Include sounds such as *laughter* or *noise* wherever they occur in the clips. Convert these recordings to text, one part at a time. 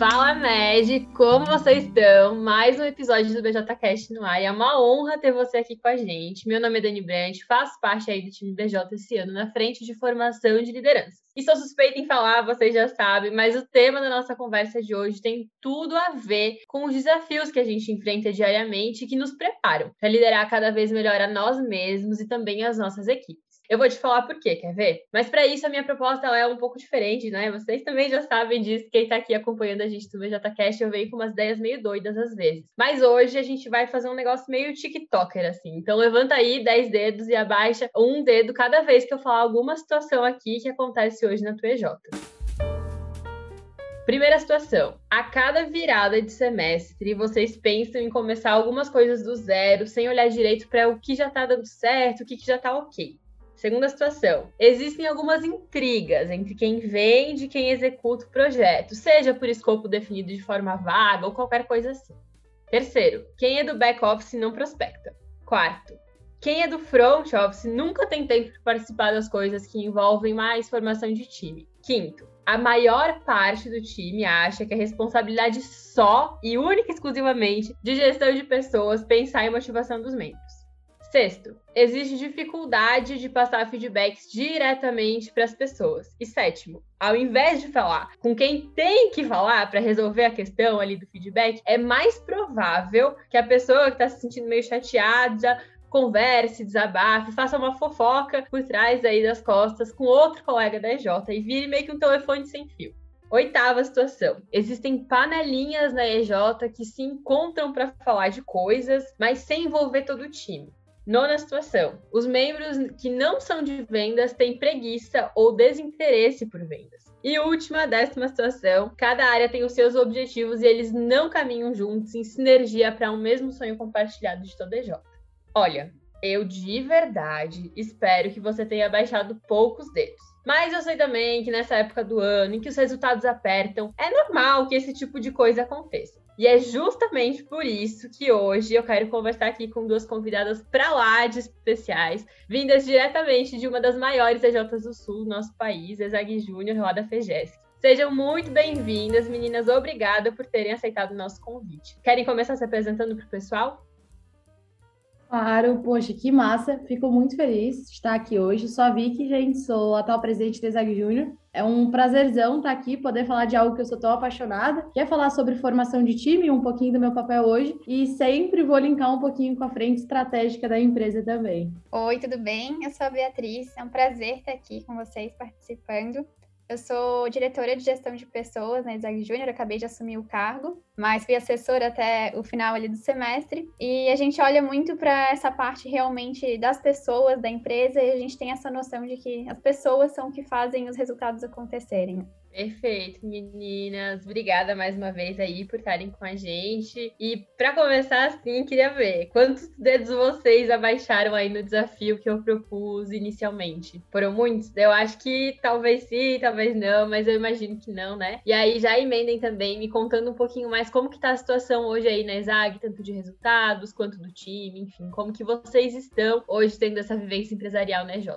Fala, Med! Como vocês estão? Mais um episódio do BJCast no ar. E é uma honra ter você aqui com a gente. Meu nome é Dani Brandt, faço parte aí do time BJ esse ano na frente de formação de liderança. E sou suspeita em falar, vocês já sabem, mas o tema da nossa conversa de hoje tem tudo a ver com os desafios que a gente enfrenta diariamente e que nos preparam para liderar cada vez melhor a nós mesmos e também as nossas equipes. Eu vou te falar por quê, quer ver? Mas para isso a minha proposta é um pouco diferente, né? Vocês também já sabem disso, quem tá aqui acompanhando a gente do VJCast, eu venho com umas ideias meio doidas às vezes. Mas hoje a gente vai fazer um negócio meio TikToker, assim. Então levanta aí 10 dedos e abaixa um dedo cada vez que eu falar alguma situação aqui que acontece hoje na tua EJ. Primeira situação. A cada virada de semestre, vocês pensam em começar algumas coisas do zero, sem olhar direito para o que já está dando certo, o que, que já está ok. Segunda situação. Existem algumas intrigas entre quem vende e quem executa o projeto, seja por escopo definido de forma vaga ou qualquer coisa assim. Terceiro, quem é do back office não prospecta. Quarto, quem é do front office nunca tem tempo de participar das coisas que envolvem mais formação de time. Quinto, a maior parte do time acha que é responsabilidade só e única e exclusivamente de gestão de pessoas pensar em motivação dos membros. Sexto, existe dificuldade de passar feedbacks diretamente para as pessoas. E sétimo, ao invés de falar com quem tem que falar para resolver a questão ali do feedback, é mais provável que a pessoa que está se sentindo meio chateada converse, desabafe, faça uma fofoca por trás aí das costas com outro colega da EJ e vire meio que um telefone sem fio. Oitava situação. Existem panelinhas na EJ que se encontram para falar de coisas, mas sem envolver todo o time. Nona situação: os membros que não são de vendas têm preguiça ou desinteresse por vendas. E última, décima situação: cada área tem os seus objetivos e eles não caminham juntos em sinergia para um mesmo sonho compartilhado de toda EJ. Olha, eu de verdade espero que você tenha baixado poucos dedos. Mas eu sei também que nessa época do ano em que os resultados apertam, é normal que esse tipo de coisa aconteça. E é justamente por isso que hoje eu quero conversar aqui com duas convidadas para lá de especiais, vindas diretamente de uma das maiores EJs do Sul do nosso país, Exag Júnior, lá da FEGESC. Sejam muito bem-vindas, meninas. Obrigada por terem aceitado o nosso convite. Querem começar se apresentando para o pessoal? Claro, poxa, que massa. Fico muito feliz de estar aqui hoje. Sou a Vicky, gente, sou atual presidente do Exag Júnior. É um prazerzão estar aqui, poder falar de algo que eu sou tão apaixonada, que é falar sobre formação de time, um pouquinho do meu papel hoje, e sempre vou linkar um pouquinho com a frente estratégica da empresa também. Oi, tudo bem? Eu sou a Beatriz, é um prazer estar aqui com vocês participando. Eu sou diretora de gestão de pessoas na Exag Júnior, acabei de assumir o cargo, mas fui assessora até o final ali do semestre. E a gente olha muito para essa parte realmente das pessoas, da empresa, e a gente tem essa noção de que as pessoas são o que fazem os resultados acontecerem. Perfeito, meninas. Obrigada mais uma vez aí por estarem com a gente. E para começar assim, queria ver quantos dedos vocês abaixaram aí no desafio que eu propus inicialmente. Foram muitos? Eu acho que talvez sim, talvez não, mas eu imagino que não, né? E aí já emendem também me contando um pouquinho mais como que tá a situação hoje aí na ESAG, tanto de resultados quanto do time, enfim, como que vocês estão hoje tendo essa vivência empresarial na EJ.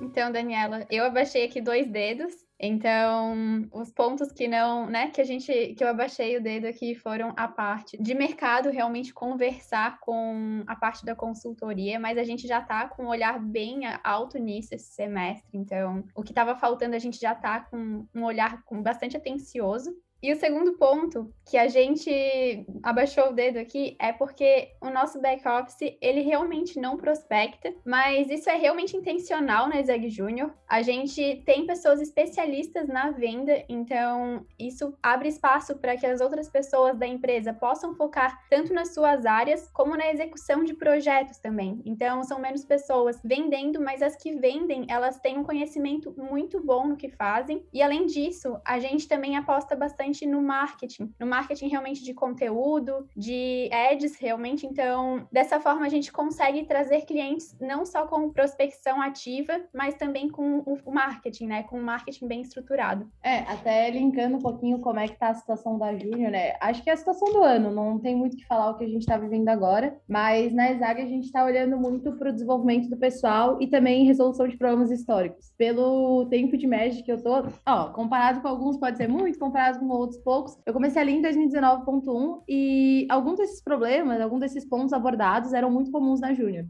Então, Daniela, eu abaixei aqui dois dedos. Então, os pontos que não, né, que a gente, que eu abaixei o dedo aqui foram a parte de mercado, realmente conversar com a parte da consultoria, mas a gente já tá com um olhar bem alto nisso esse semestre. Então, o que estava faltando a gente já tá com um olhar com bastante atencioso. E o segundo ponto que a gente abaixou o dedo aqui é porque o nosso back office, ele realmente não prospecta, mas isso é realmente intencional na Zeg Júnior. A gente tem pessoas especialistas na venda, então isso abre espaço para que as outras pessoas da empresa possam focar tanto nas suas áreas como na execução de projetos também. Então são menos pessoas vendendo, mas as que vendem, elas têm um conhecimento muito bom no que fazem. E além disso, a gente também aposta bastante bastante no marketing, no marketing realmente de conteúdo, de ads realmente. Então, dessa forma a gente consegue trazer clientes não só com prospecção ativa, mas também com o marketing, né? Com o marketing bem estruturado. É, até linkando um pouquinho como é que tá a situação da Júnior, né? Acho que é a situação do ano, não tem muito o que falar o que a gente está vivendo agora, mas na Exag a gente está olhando muito para o desenvolvimento do pessoal e também resolução de problemas históricos. Pelo tempo de média que eu tô, ó, comparado com alguns pode ser muito, comparado com outros poucos. Eu comecei ali em 2019.1 e alguns desses problemas, alguns desses pontos abordados eram muito comuns na Júnior.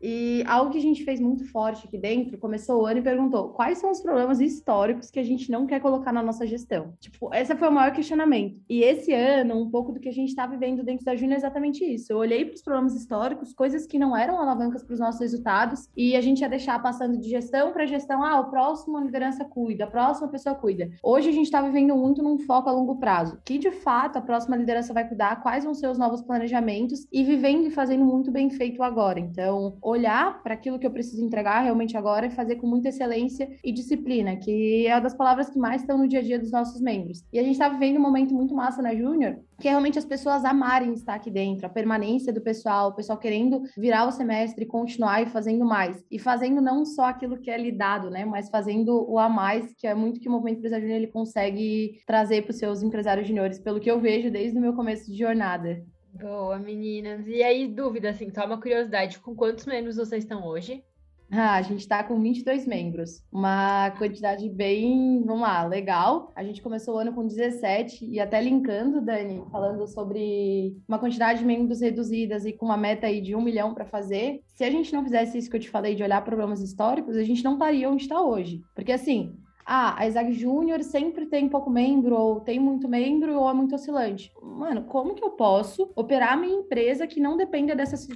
E algo que a gente fez muito forte aqui dentro, começou o ano e perguntou quais são os problemas históricos que a gente não quer colocar na nossa gestão. Tipo, esse foi o maior questionamento. E esse ano, um pouco do que a gente está vivendo dentro da Júnior é exatamente isso. Eu olhei para os problemas históricos, coisas que não eram alavancas para os nossos resultados, e a gente ia deixar passando de gestão para gestão, ah, o próximo liderança cuida, a próxima pessoa cuida. Hoje a gente está vivendo muito num foco a longo prazo. Que de fato a próxima liderança vai cuidar, quais vão ser os novos planejamentos e vivendo e fazendo muito bem feito agora. Então, olhar para aquilo que eu preciso entregar realmente agora e fazer com muita excelência e disciplina, que é uma das palavras que mais estão no dia a dia dos nossos membros. E a gente está vivendo um momento muito massa na Júnior, que é realmente as pessoas amarem estar aqui dentro, a permanência do pessoal, o pessoal querendo virar o semestre, continuar e fazendo mais. E fazendo não só aquilo que é lidado, né, mas fazendo o a mais, que é muito que o movimento empresarial júnior ele consegue trazer para os seus empresários juniores, pelo que eu vejo desde o meu começo de jornada. Boa, meninas. E aí, dúvida, assim, só uma curiosidade: com quantos membros vocês estão hoje? Ah, a gente está com 22 membros, uma quantidade bem, vamos lá, legal. A gente começou o ano com 17 e até linkando, Dani, falando sobre uma quantidade de membros reduzidas e com uma meta aí de um milhão para fazer. Se a gente não fizesse isso que eu te falei de olhar problemas históricos, a gente não estaria onde está hoje. Porque assim, ah, a Isaac Júnior sempre tem pouco membro, ou tem muito membro, ou é muito oscilante. Mano, como que eu posso operar a minha empresa que não dependa dessas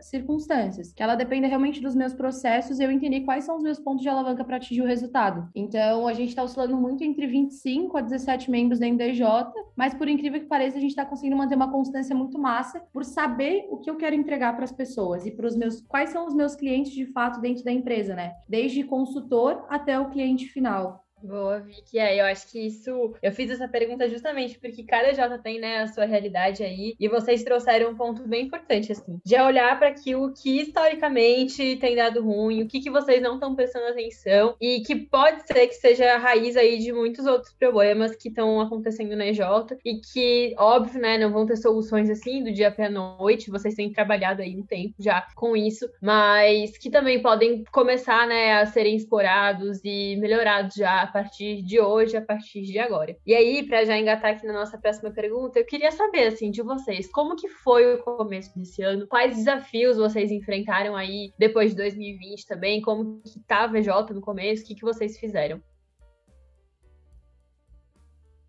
circunstâncias? Que ela dependa realmente dos meus processos e eu entender quais são os meus pontos de alavanca para atingir o resultado. Então, a gente está oscilando muito entre 25 a 17 membros da MDJ, mas por incrível que pareça, a gente está conseguindo manter uma constância muito massa por saber o que eu quero entregar para as pessoas e para os meus quais são os meus clientes de fato dentro da empresa, né? Desde consultor até o cliente final. Boa, Vicky. É, eu acho que isso. Eu fiz essa pergunta justamente porque cada J tem, né, a sua realidade aí. E vocês trouxeram um ponto bem importante, assim, de olhar para aquilo que historicamente tem dado ruim, o que, que vocês não estão prestando atenção e que pode ser que seja a raiz aí de muitos outros problemas que estão acontecendo na EJ e que, óbvio, né, não vão ter soluções assim do dia para noite. Vocês têm trabalhado aí um tempo já com isso, mas que também podem começar, né, a serem explorados e melhorados já partir de hoje, a partir de agora. E aí, para já engatar aqui na nossa próxima pergunta, eu queria saber, assim, de vocês, como que foi o começo desse ano? Quais desafios vocês enfrentaram aí depois de 2020 também? Como que tá a VJ no começo? O que, que vocês fizeram?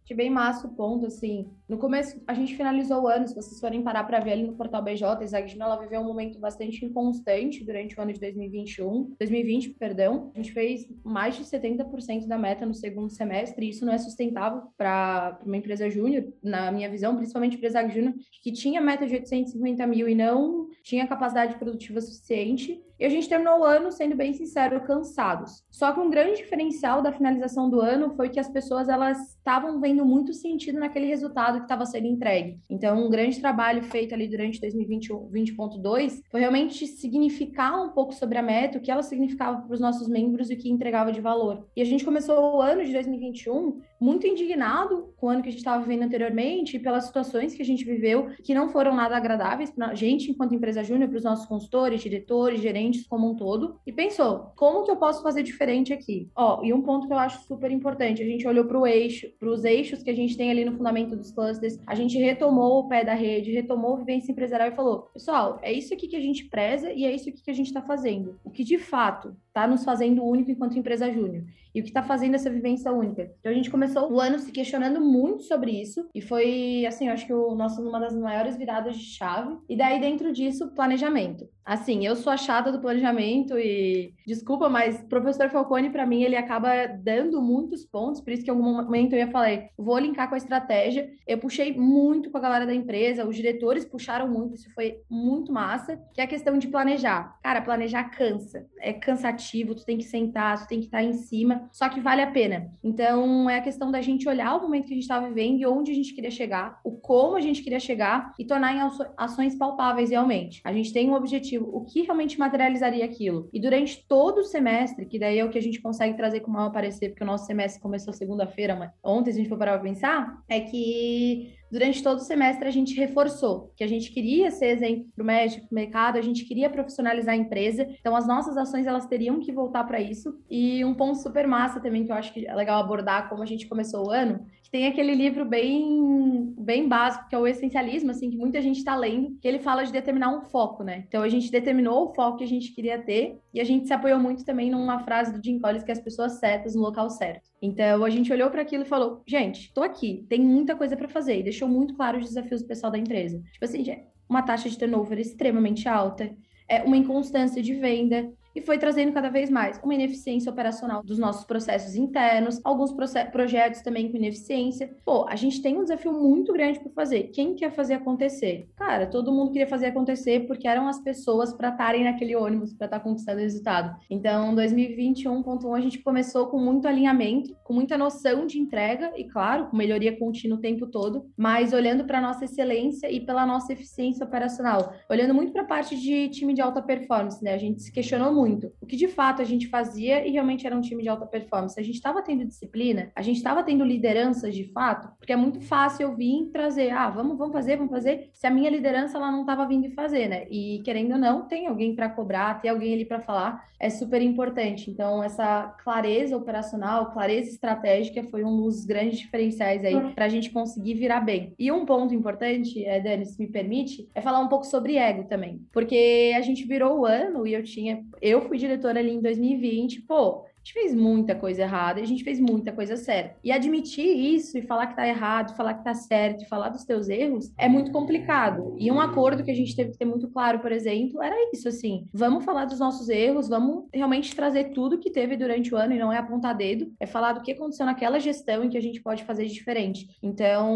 Achei bem massa o ponto, assim. No começo, a gente finalizou o ano, se vocês forem parar para ver ali no portal BJ, a Zagdina, ela viveu um momento bastante inconstante durante o ano de 2021, 2020, perdão. A gente fez mais de 70% da meta no segundo semestre, e isso não é sustentável para uma empresa júnior, na minha visão, principalmente para a Júnior, que tinha meta de 850 mil e não tinha capacidade produtiva suficiente. E a gente terminou o ano, sendo bem sincero, cansados. Só que um grande diferencial da finalização do ano foi que as pessoas elas estavam vendo muito sentido naquele resultado que estava sendo entregue. Então, um grande trabalho feito ali durante 2020.2 foi realmente significar um pouco sobre a meta, o que ela significava para os nossos membros e o que entregava de valor. E a gente começou o ano de 2021 muito indignado com o ano que a gente estava vivendo anteriormente e pelas situações que a gente viveu, que não foram nada agradáveis para a gente, enquanto empresa júnior, para os nossos consultores, diretores, gerentes como um todo, e pensou: como que eu posso fazer diferente aqui? Ó, e um ponto que eu acho super importante: a gente olhou para o eixo, para os eixos que a gente tem ali no fundamento dos clusters, a gente retomou o pé da rede, retomou a vivência empresarial e falou: pessoal, é isso aqui que a gente preza e é isso aqui que a gente está fazendo. O que de fato está nos fazendo único enquanto empresa júnior e o que está fazendo essa vivência única. Então a gente começou o ano se questionando muito sobre isso e foi assim, eu acho que o nosso uma das maiores viradas de chave. E daí dentro disso, planejamento. Assim, eu sou a chata do planejamento e desculpa, mas professor Falcone para mim ele acaba dando muitos pontos, por isso que em algum momento eu eu falei, vou linkar com a estratégia. Eu puxei muito com a galera da empresa, os diretores puxaram muito, isso foi muito massa, que é a questão de planejar. Cara, planejar cansa. É cansativo, tu tem que sentar, tu tem que estar em cima, só que vale a pena. Então, é a questão da gente olhar o momento que a gente estava vivendo e onde a gente queria chegar, o como a gente queria chegar e tornar em ações palpáveis realmente. A gente tem um objetivo, o que realmente materializaria aquilo. E durante todo o semestre, que daí é o que a gente consegue trazer com maior parecer, porque o nosso semestre começou segunda-feira, ontem, a gente for parar pra pensar, é que durante todo o semestre a gente reforçou que a gente queria ser exemplo para o médico, para o mercado, a gente queria profissionalizar a empresa. Então as nossas ações elas teriam que voltar para isso. E um ponto super massa também que eu acho que é legal abordar como a gente começou o ano, que tem aquele livro bem bem básico que é o essencialismo, assim que muita gente está lendo, que ele fala de determinar um foco, né? Então a gente determinou o foco que a gente queria ter e a gente se apoiou muito também numa frase do Jim Collins que é as pessoas certas no local certo. Então a gente olhou para aquilo e falou: gente, tô aqui, tem muita coisa para fazer. E deixou muito claro os desafios do pessoal da empresa. Tipo assim, uma taxa de turnover extremamente alta, é uma inconstância de venda, e foi trazendo cada vez mais uma ineficiência operacional dos nossos processos internos, alguns projetos também com ineficiência. Pô, a gente tem um desafio muito grande para fazer. Quem quer fazer acontecer? Cara, todo mundo queria fazer acontecer porque eram as pessoas para estarem naquele ônibus para estar conquistando o resultado. Então, 2021.1 a gente começou com muito alinhamento, com muita noção de entrega e, claro, com melhoria contínua o tempo todo, mas olhando para nossa excelência e pela nossa eficiência operacional, olhando muito para a parte de time de alta performance, né? A gente se questionou muito muito o que de fato a gente fazia e realmente era um time de alta performance. A gente estava tendo disciplina, a gente estava tendo lideranças de fato, porque é muito fácil eu vir trazer, ah, vamos, vamos fazer, vamos fazer, se a minha liderança ela não estava vindo fazer, né? E querendo ou não, tem alguém para cobrar, tem alguém ali para falar, é super importante. Então, essa clareza operacional, clareza estratégica foi um dos grandes diferenciais aí para a gente conseguir virar bem. E um ponto importante, é, Dani, se me permite, é falar um pouco sobre ego também, porque a gente virou o ano e eu tinha, eu fui diretora ali em 2020, pô, a gente fez muita coisa errada e a gente fez muita coisa certa. E admitir isso e falar que tá errado, falar que tá certo, falar dos teus erros é muito complicado. E um acordo que a gente teve que ter muito claro, por exemplo, era isso assim: vamos falar dos nossos erros, vamos realmente trazer tudo que teve durante o ano e não é apontar dedo, é falar do que aconteceu naquela gestão e que a gente pode fazer de diferente. Então,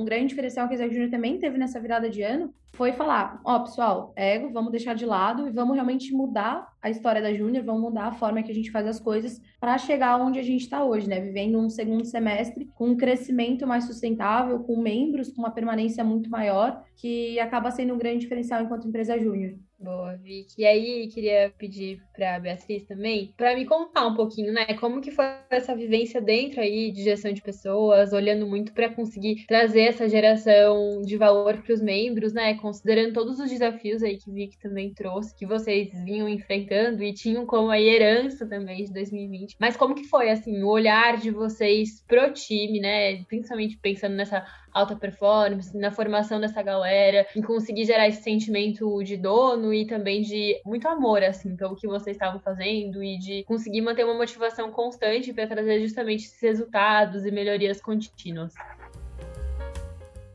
um grande diferencial que a Zé Júnior também teve nessa virada de ano foi falar: ó, oh, pessoal, ego, vamos deixar de lado e vamos realmente mudar a história da Júnior, vamos mudar a forma que a gente faz as coisas para chegar onde a gente está hoje, né? Vivendo um segundo semestre com um crescimento mais sustentável, com membros com uma permanência muito maior, que acaba sendo um grande diferencial enquanto empresa júnior. Boa, Vicky. E aí, queria pedir para a Beatriz também, para me contar um pouquinho, né, como que foi essa vivência dentro aí de gestão de pessoas, olhando muito para conseguir trazer essa geração de valor para os membros, né, considerando todos os desafios aí que Vicky também trouxe, que vocês vinham enfrentando e tinham como herança também de 2020. Mas como que foi, assim, o olhar de vocês pro time, né, principalmente pensando nessa alta performance, na formação dessa galera, em conseguir gerar esse sentimento de dono e também de muito amor, assim, pelo que vocês estavam fazendo e de conseguir manter uma motivação constante para trazer justamente esses resultados e melhorias contínuas.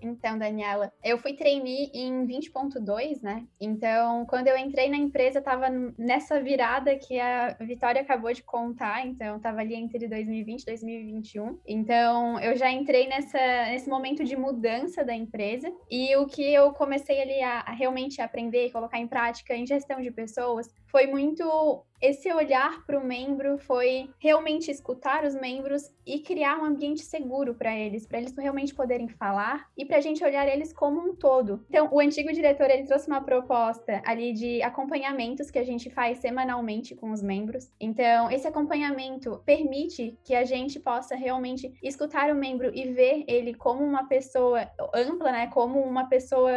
Então, Daniela, eu fui trainee em 20.2, né? Então, quando eu entrei na empresa, estava nessa virada que a Vitória acabou de contar, então estava ali entre 2020 e 2021. Então, eu já entrei nessa, nesse momento de mudança da empresa e o que eu comecei ali a, a realmente aprender e colocar em prática em gestão de pessoas foi muito esse olhar para o membro foi realmente escutar os membros e criar um ambiente seguro para eles, para eles realmente poderem falar e para a gente olhar eles como um todo. Então, o antigo diretor ele trouxe uma proposta ali de acompanhamentos que a gente faz semanalmente com os membros. Então, esse acompanhamento permite que a gente possa realmente escutar o membro e ver ele como uma pessoa ampla, né, como uma pessoa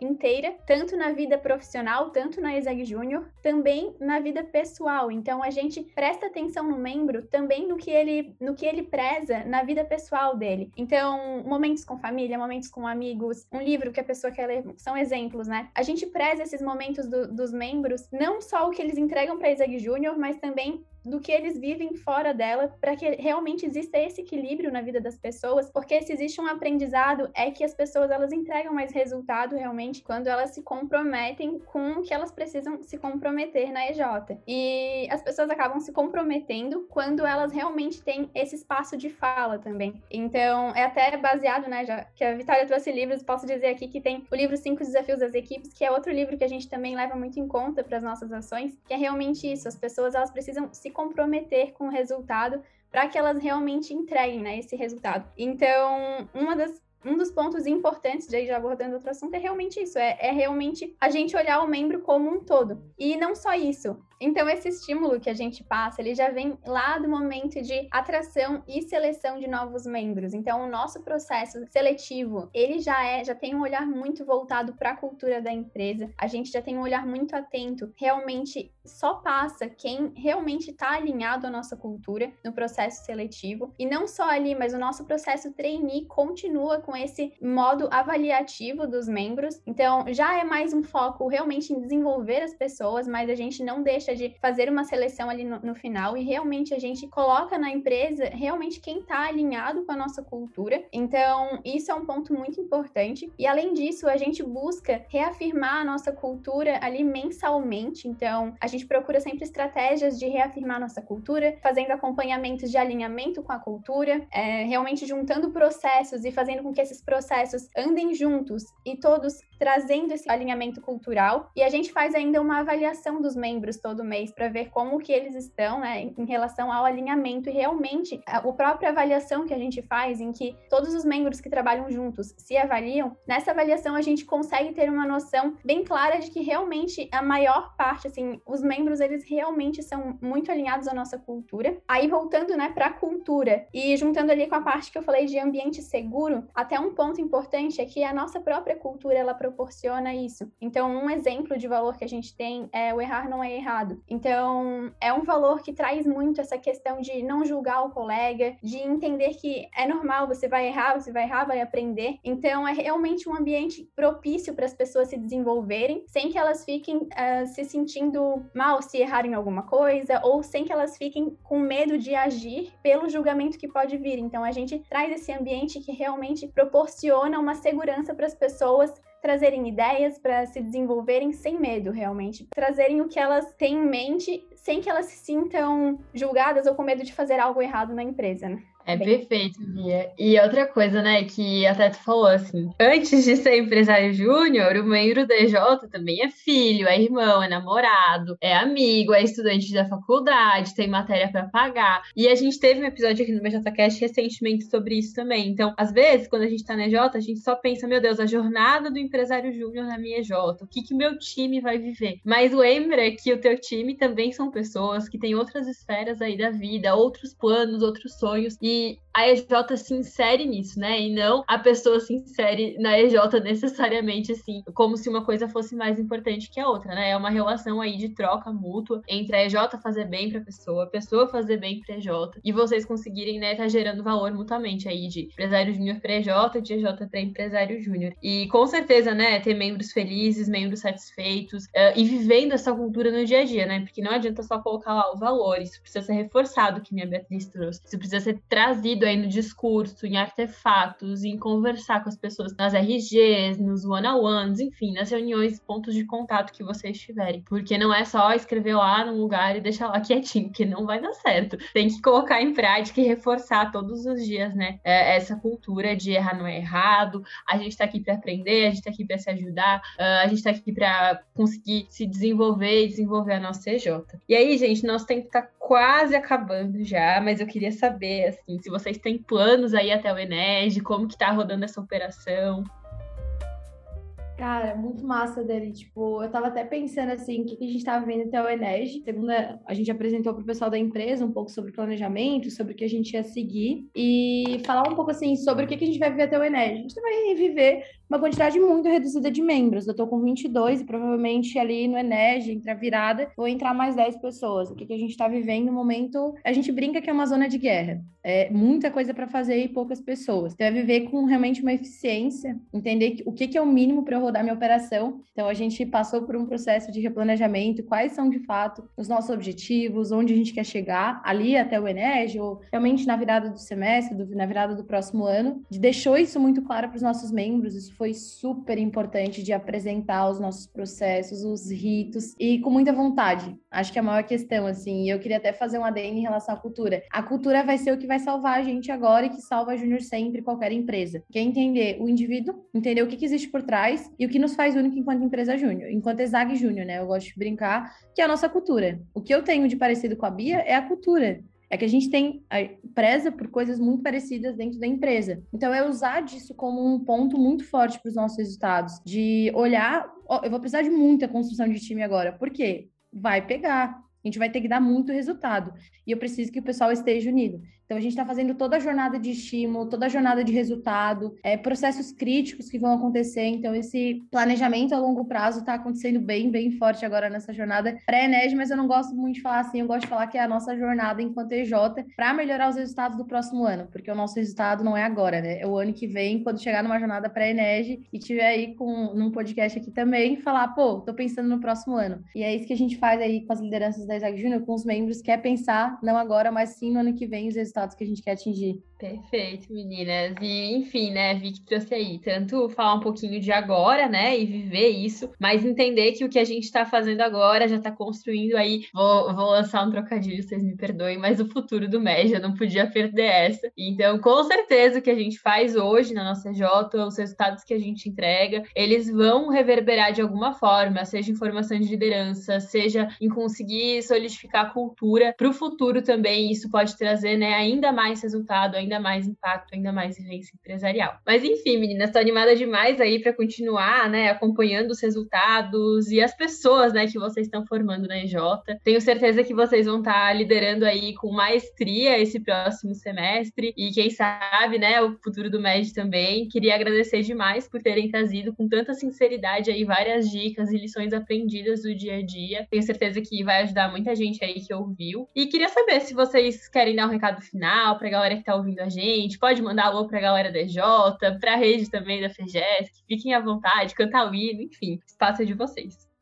inteira, tanto na vida profissional, tanto na Exeg Júnior, também na vida pessoal pessoal. Então a gente presta atenção no membro também no que ele no que ele preza na vida pessoal dele. Então, momentos com família, momentos com amigos, um livro que a pessoa quer ler, são exemplos, né? A gente preza esses momentos do, dos membros, não só o que eles entregam para Isaac Júnior, mas também do que eles vivem fora dela, para que realmente exista esse equilíbrio na vida das pessoas, porque se existe um aprendizado é que as pessoas elas entregam mais resultado realmente quando elas se comprometem com o que elas precisam se comprometer na EJ. E as pessoas acabam se comprometendo quando elas realmente têm esse espaço de fala também. Então, é até baseado, né, já que a Vitória trouxe livros, posso dizer aqui que tem o livro Cinco Desafios das Equipes, que é outro livro que a gente também leva muito em conta para as nossas ações, que é realmente isso, as pessoas elas precisam se comprometer com o resultado para que elas realmente entreguem né, esse resultado. Então, uma das um dos pontos importantes, de já abordando outro assunto, é realmente isso: é, é realmente a gente olhar o membro como um todo. E não só isso, então, esse estímulo que a gente passa, ele já vem lá do momento de atração e seleção de novos membros. Então, o nosso processo seletivo, ele já é, já tem um olhar muito voltado para a cultura da empresa. A gente já tem um olhar muito atento. Realmente, só passa quem realmente está alinhado à nossa cultura no processo seletivo. E não só ali, mas o nosso processo trainee continua com esse modo avaliativo dos membros. Então, já é mais um foco realmente em desenvolver as pessoas, mas a gente não deixa de fazer uma seleção ali no, no final e realmente a gente coloca na empresa realmente quem está alinhado com a nossa cultura. Então, isso é um ponto muito importante. E além disso, a gente busca reafirmar a nossa cultura ali mensalmente. Então, a gente procura sempre estratégias de reafirmar nossa cultura, fazendo acompanhamentos de alinhamento com a cultura, é, realmente juntando processos e fazendo com que esses processos andem juntos e todos trazendo esse alinhamento cultural. E a gente faz ainda uma avaliação dos membros todo mês para ver como que eles estão, né, em relação ao alinhamento e realmente a, a própria avaliação que a gente faz, em que todos os membros que trabalham juntos se avaliam, nessa avaliação a gente consegue ter uma noção bem clara de que realmente a maior parte, assim, os membros eles realmente são muito alinhados à nossa cultura. Aí voltando, né, para a cultura e juntando ali com a parte que eu falei de ambiente seguro, até um ponto importante é que a nossa própria cultura ela proporciona isso. Então, um exemplo de valor que a gente tem é o errar não é errado errado. Então, é um valor que traz muito essa questão de não julgar o colega, de entender que é normal, você vai errar, você vai errar, vai aprender. Então, é realmente um ambiente propício para as pessoas se desenvolverem, sem que elas fiquem uh, se sentindo mal se errarem alguma coisa, ou sem que elas fiquem com medo de agir pelo julgamento que pode vir. Então, a gente traz esse ambiente que realmente proporciona uma segurança para as pessoas trazerem ideias para se desenvolverem sem medo, realmente. Trazerem o que elas têm em mente sem que elas se sintam julgadas ou com medo de fazer algo errado na empresa, né? É perfeito, Bia. E outra coisa, né, que até tu falou assim, antes de ser empresário júnior, o membro da EJ também é filho, é irmão, é namorado, é amigo, é estudante da faculdade, tem matéria para pagar. E a gente teve um episódio aqui no BJCast recentemente sobre isso também. Então, às vezes, quando a gente tá na EJ, a gente só pensa, meu Deus, a jornada do empresário júnior na minha EJ, o que que meu time vai viver? Mas lembra que o teu time também são pessoas que têm outras esferas aí da vida, outros planos, outros sonhos, e a EJ se insere nisso, né? E não a pessoa se insere na EJ necessariamente assim, como se uma coisa fosse mais importante que a outra, né? É uma relação aí de troca mútua entre a EJ fazer bem para a pessoa, a pessoa fazer bem para a EJ e vocês conseguirem, né, tá gerando valor mutuamente aí de empresário júnior para EJ, de EJ para empresário júnior. E com certeza, né, ter membros felizes, membros satisfeitos uh, e vivendo essa cultura no dia a dia, né? Porque não adianta só colocar lá o valor, isso precisa ser reforçado, que minha Beatriz trouxe. Isso precisa ser trazido trazido aí no discurso, em artefatos, em conversar com as pessoas nas RGs, nos one-on-ones, enfim, nas reuniões, pontos de contato que vocês tiverem. Porque não é só escrever lá num lugar e deixar lá *laughs* quietinho, que não vai dar certo. Tem que colocar em prática e reforçar todos os dias, né? É, essa cultura de errar não é errado, a gente tá aqui para aprender, a gente tá aqui para se ajudar, uh, a gente tá aqui para conseguir se desenvolver e desenvolver a nossa CJ. E aí, gente, nosso tempo tá quase acabando já, mas eu queria saber, assim, se vocês têm planos aí até o Ened, como que tá rodando essa operação. Cara, muito massa dele. Tipo, eu tava até pensando assim, o que, que a gente tava vendo até o Enege. Segunda, a gente apresentou pro pessoal da empresa um pouco sobre planejamento, sobre o que a gente ia seguir e falar um pouco assim sobre o que, que a gente vai viver até o Enege. A gente vai viver uma quantidade muito reduzida de membros. Eu tô com 22 e provavelmente ali no Enege, entre a virada, vou entrar mais 10 pessoas. O que, que a gente tá vivendo no momento, a gente brinca que é uma zona de guerra. É muita coisa para fazer e poucas pessoas. Então é viver com realmente uma eficiência, entender o que, que é o mínimo para rodar minha operação. Então, a gente passou por um processo de replanejamento, quais são de fato os nossos objetivos, onde a gente quer chegar, ali até o Enege, ou realmente na virada do semestre, do, na virada do próximo ano. Deixou isso muito claro para os nossos membros, isso foi super importante de apresentar os nossos processos, os ritos, e com muita vontade. Acho que é a maior questão, assim, eu queria até fazer um ADN em relação à cultura. A cultura vai ser o que vai salvar a gente agora e que salva a Júnior sempre, qualquer empresa. Quer entender o indivíduo, entender o que, que existe por trás e o que nos faz único enquanto empresa júnior, enquanto Exag Júnior, né? Eu gosto de brincar, que é a nossa cultura. O que eu tenho de parecido com a Bia é a cultura. É que a gente tem preza por coisas muito parecidas dentro da empresa. Então, é usar disso como um ponto muito forte para os nossos resultados. De olhar, ó, eu vou precisar de muita construção de time agora. Por quê? Vai pegar. A gente vai ter que dar muito resultado. E eu preciso que o pessoal esteja unido. Então, a gente está fazendo toda a jornada de estímulo, toda a jornada de resultado, é, processos críticos que vão acontecer. Então, esse planejamento a longo prazo está acontecendo bem, bem forte agora nessa jornada pré-ENED, mas eu não gosto muito de falar assim, eu gosto de falar que é a nossa jornada enquanto EJ para melhorar os resultados do próximo ano, porque o nosso resultado não é agora, né? É o ano que vem, quando chegar numa jornada pré-ENED e tiver aí com, num podcast aqui também, falar, pô, tô pensando no próximo ano. E é isso que a gente faz aí com as lideranças da Isaac Júnior, com os membros, que é pensar, não agora, mas sim no ano que vem, os resultados resultados que a gente quer atingir. Perfeito, meninas. E, enfim, né, vi que trouxe aí tanto falar um pouquinho de agora, né, e viver isso, mas entender que o que a gente está fazendo agora já está construindo aí. Vou, vou lançar um trocadilho, vocês me perdoem, mas o futuro do MED, eu não podia perder essa. Então, com certeza, o que a gente faz hoje na nossa J, os resultados que a gente entrega, eles vão reverberar de alguma forma, seja em formação de liderança, seja em conseguir solidificar a cultura para o futuro também. Isso pode trazer, né, ainda mais resultado, ainda mais impacto, ainda mais vivência empresarial. Mas enfim, meninas, estou animada demais aí para continuar, né, acompanhando os resultados e as pessoas, né, que vocês estão formando na EJ. Tenho certeza que vocês vão estar tá liderando aí com maestria esse próximo semestre e quem sabe, né, o futuro do MED também. Queria agradecer demais por terem trazido com tanta sinceridade aí várias dicas e lições aprendidas do dia a dia. Tenho certeza que vai ajudar muita gente aí que ouviu. E queria saber se vocês querem dar um recado final para galera que está ouvindo a gente. Pode mandar alô para a galera da J, para a rede também da FEGESC. Fiquem à vontade, cantar o hino, enfim, espaço é de vocês.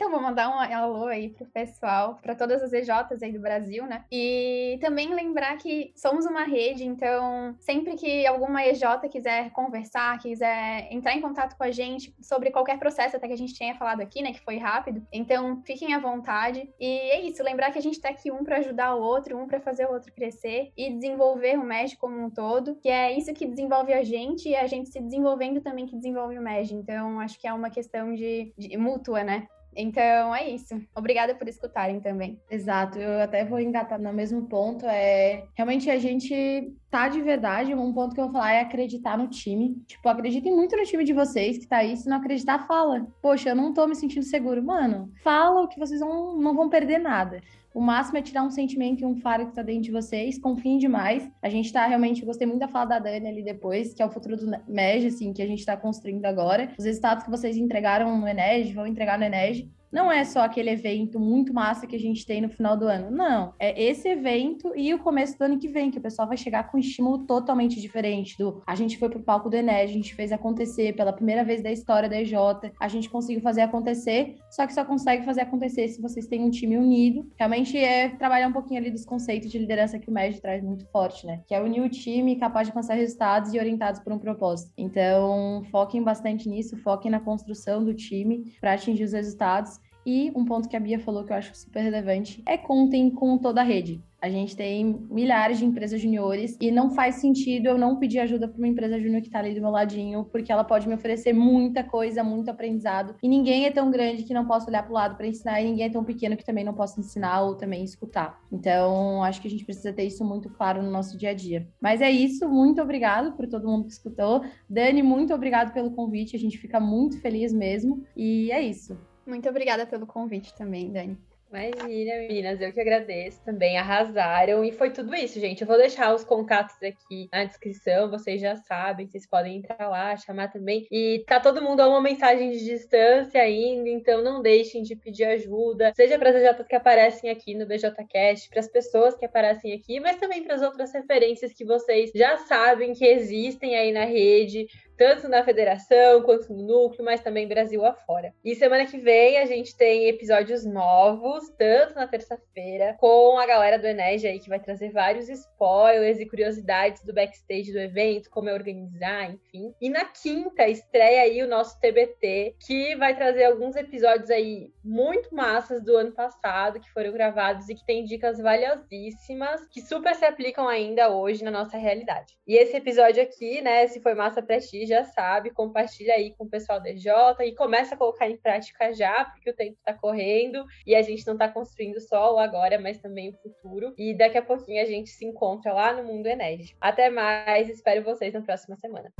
Então, vou mandar um alô aí pro pessoal, para todas as EJs aí do Brasil, né? E também lembrar que somos uma rede, então, sempre que alguma EJ quiser conversar, quiser entrar em contato com a gente sobre qualquer processo, até que a gente tenha falado aqui, né, que foi rápido, então fiquem à vontade. E é isso, lembrar que a gente tá aqui um para ajudar o outro, um para fazer o outro crescer e desenvolver o MED como um todo, que é isso que desenvolve a gente e a gente se desenvolvendo também que desenvolve o MED. Então, acho que é uma questão de, de mútua, né? Então é isso. Obrigada por escutarem também. Exato, eu até vou engatar no mesmo ponto. É realmente a gente tá de verdade. Um ponto que eu vou falar é acreditar no time. Tipo, acreditem muito no time de vocês que tá aí. Se não acreditar, fala. Poxa, eu não tô me sentindo seguro. Mano, fala o que vocês não, não vão perder nada. O máximo é tirar um sentimento e um faro que tá dentro de vocês. Confiem demais. A gente tá realmente. Gostei muito da fala da Dani ali depois, que é o futuro do MEG, assim, que a gente tá construindo agora. Os resultados que vocês entregaram no Enege vão entregar no Enege não é só aquele evento muito massa que a gente tem no final do ano. Não. É esse evento e o começo do ano que vem, que o pessoal vai chegar com um estímulo totalmente diferente do. A gente foi pro palco do Enes, a gente fez acontecer pela primeira vez da história da EJ, a gente conseguiu fazer acontecer, só que só consegue fazer acontecer se vocês têm um time unido. Realmente é trabalhar um pouquinho ali dos conceitos de liderança que o MED traz muito forte, né? Que é unir o time capaz de alcançar resultados e orientados por um propósito. Então, foquem bastante nisso, foquem na construção do time para atingir os resultados e um ponto que a Bia falou que eu acho super relevante é contem com toda a rede. A gente tem milhares de empresas juniores e não faz sentido eu não pedir ajuda para uma empresa júnior que está ali do meu ladinho, porque ela pode me oferecer muita coisa, muito aprendizado. E ninguém é tão grande que não possa olhar para o lado para ensinar, e ninguém é tão pequeno que também não possa ensinar ou também escutar. Então, acho que a gente precisa ter isso muito claro no nosso dia a dia. Mas é isso, muito obrigado por todo mundo que escutou. Dani, muito obrigado pelo convite, a gente fica muito feliz mesmo. E é isso. Muito obrigada pelo convite também, Dani. Imagina, meninas, eu que agradeço também, arrasaram. E foi tudo isso, gente. Eu vou deixar os contatos aqui na descrição, vocês já sabem, vocês podem entrar lá, chamar também. E tá todo mundo a uma mensagem de distância ainda, então não deixem de pedir ajuda, seja para as EJs que aparecem aqui no BJCast, para as pessoas que aparecem aqui, mas também para as outras referências que vocês já sabem que existem aí na rede tanto na federação quanto no núcleo, mas também Brasil afora. E semana que vem a gente tem episódios novos, tanto na terça-feira, com a galera do Enege aí, que vai trazer vários spoilers e curiosidades do backstage do evento, como é organizar, enfim. E na quinta estreia aí o nosso TBT, que vai trazer alguns episódios aí muito massas do ano passado, que foram gravados e que tem dicas valiosíssimas, que super se aplicam ainda hoje na nossa realidade. E esse episódio aqui, né, se foi massa pra ti, já sabe, compartilha aí com o pessoal da DJ e começa a colocar em prática já, porque o tempo tá correndo e a gente não tá construindo só o agora, mas também o futuro. E daqui a pouquinho a gente se encontra lá no Mundo Enérgico. Até mais, espero vocês na próxima semana.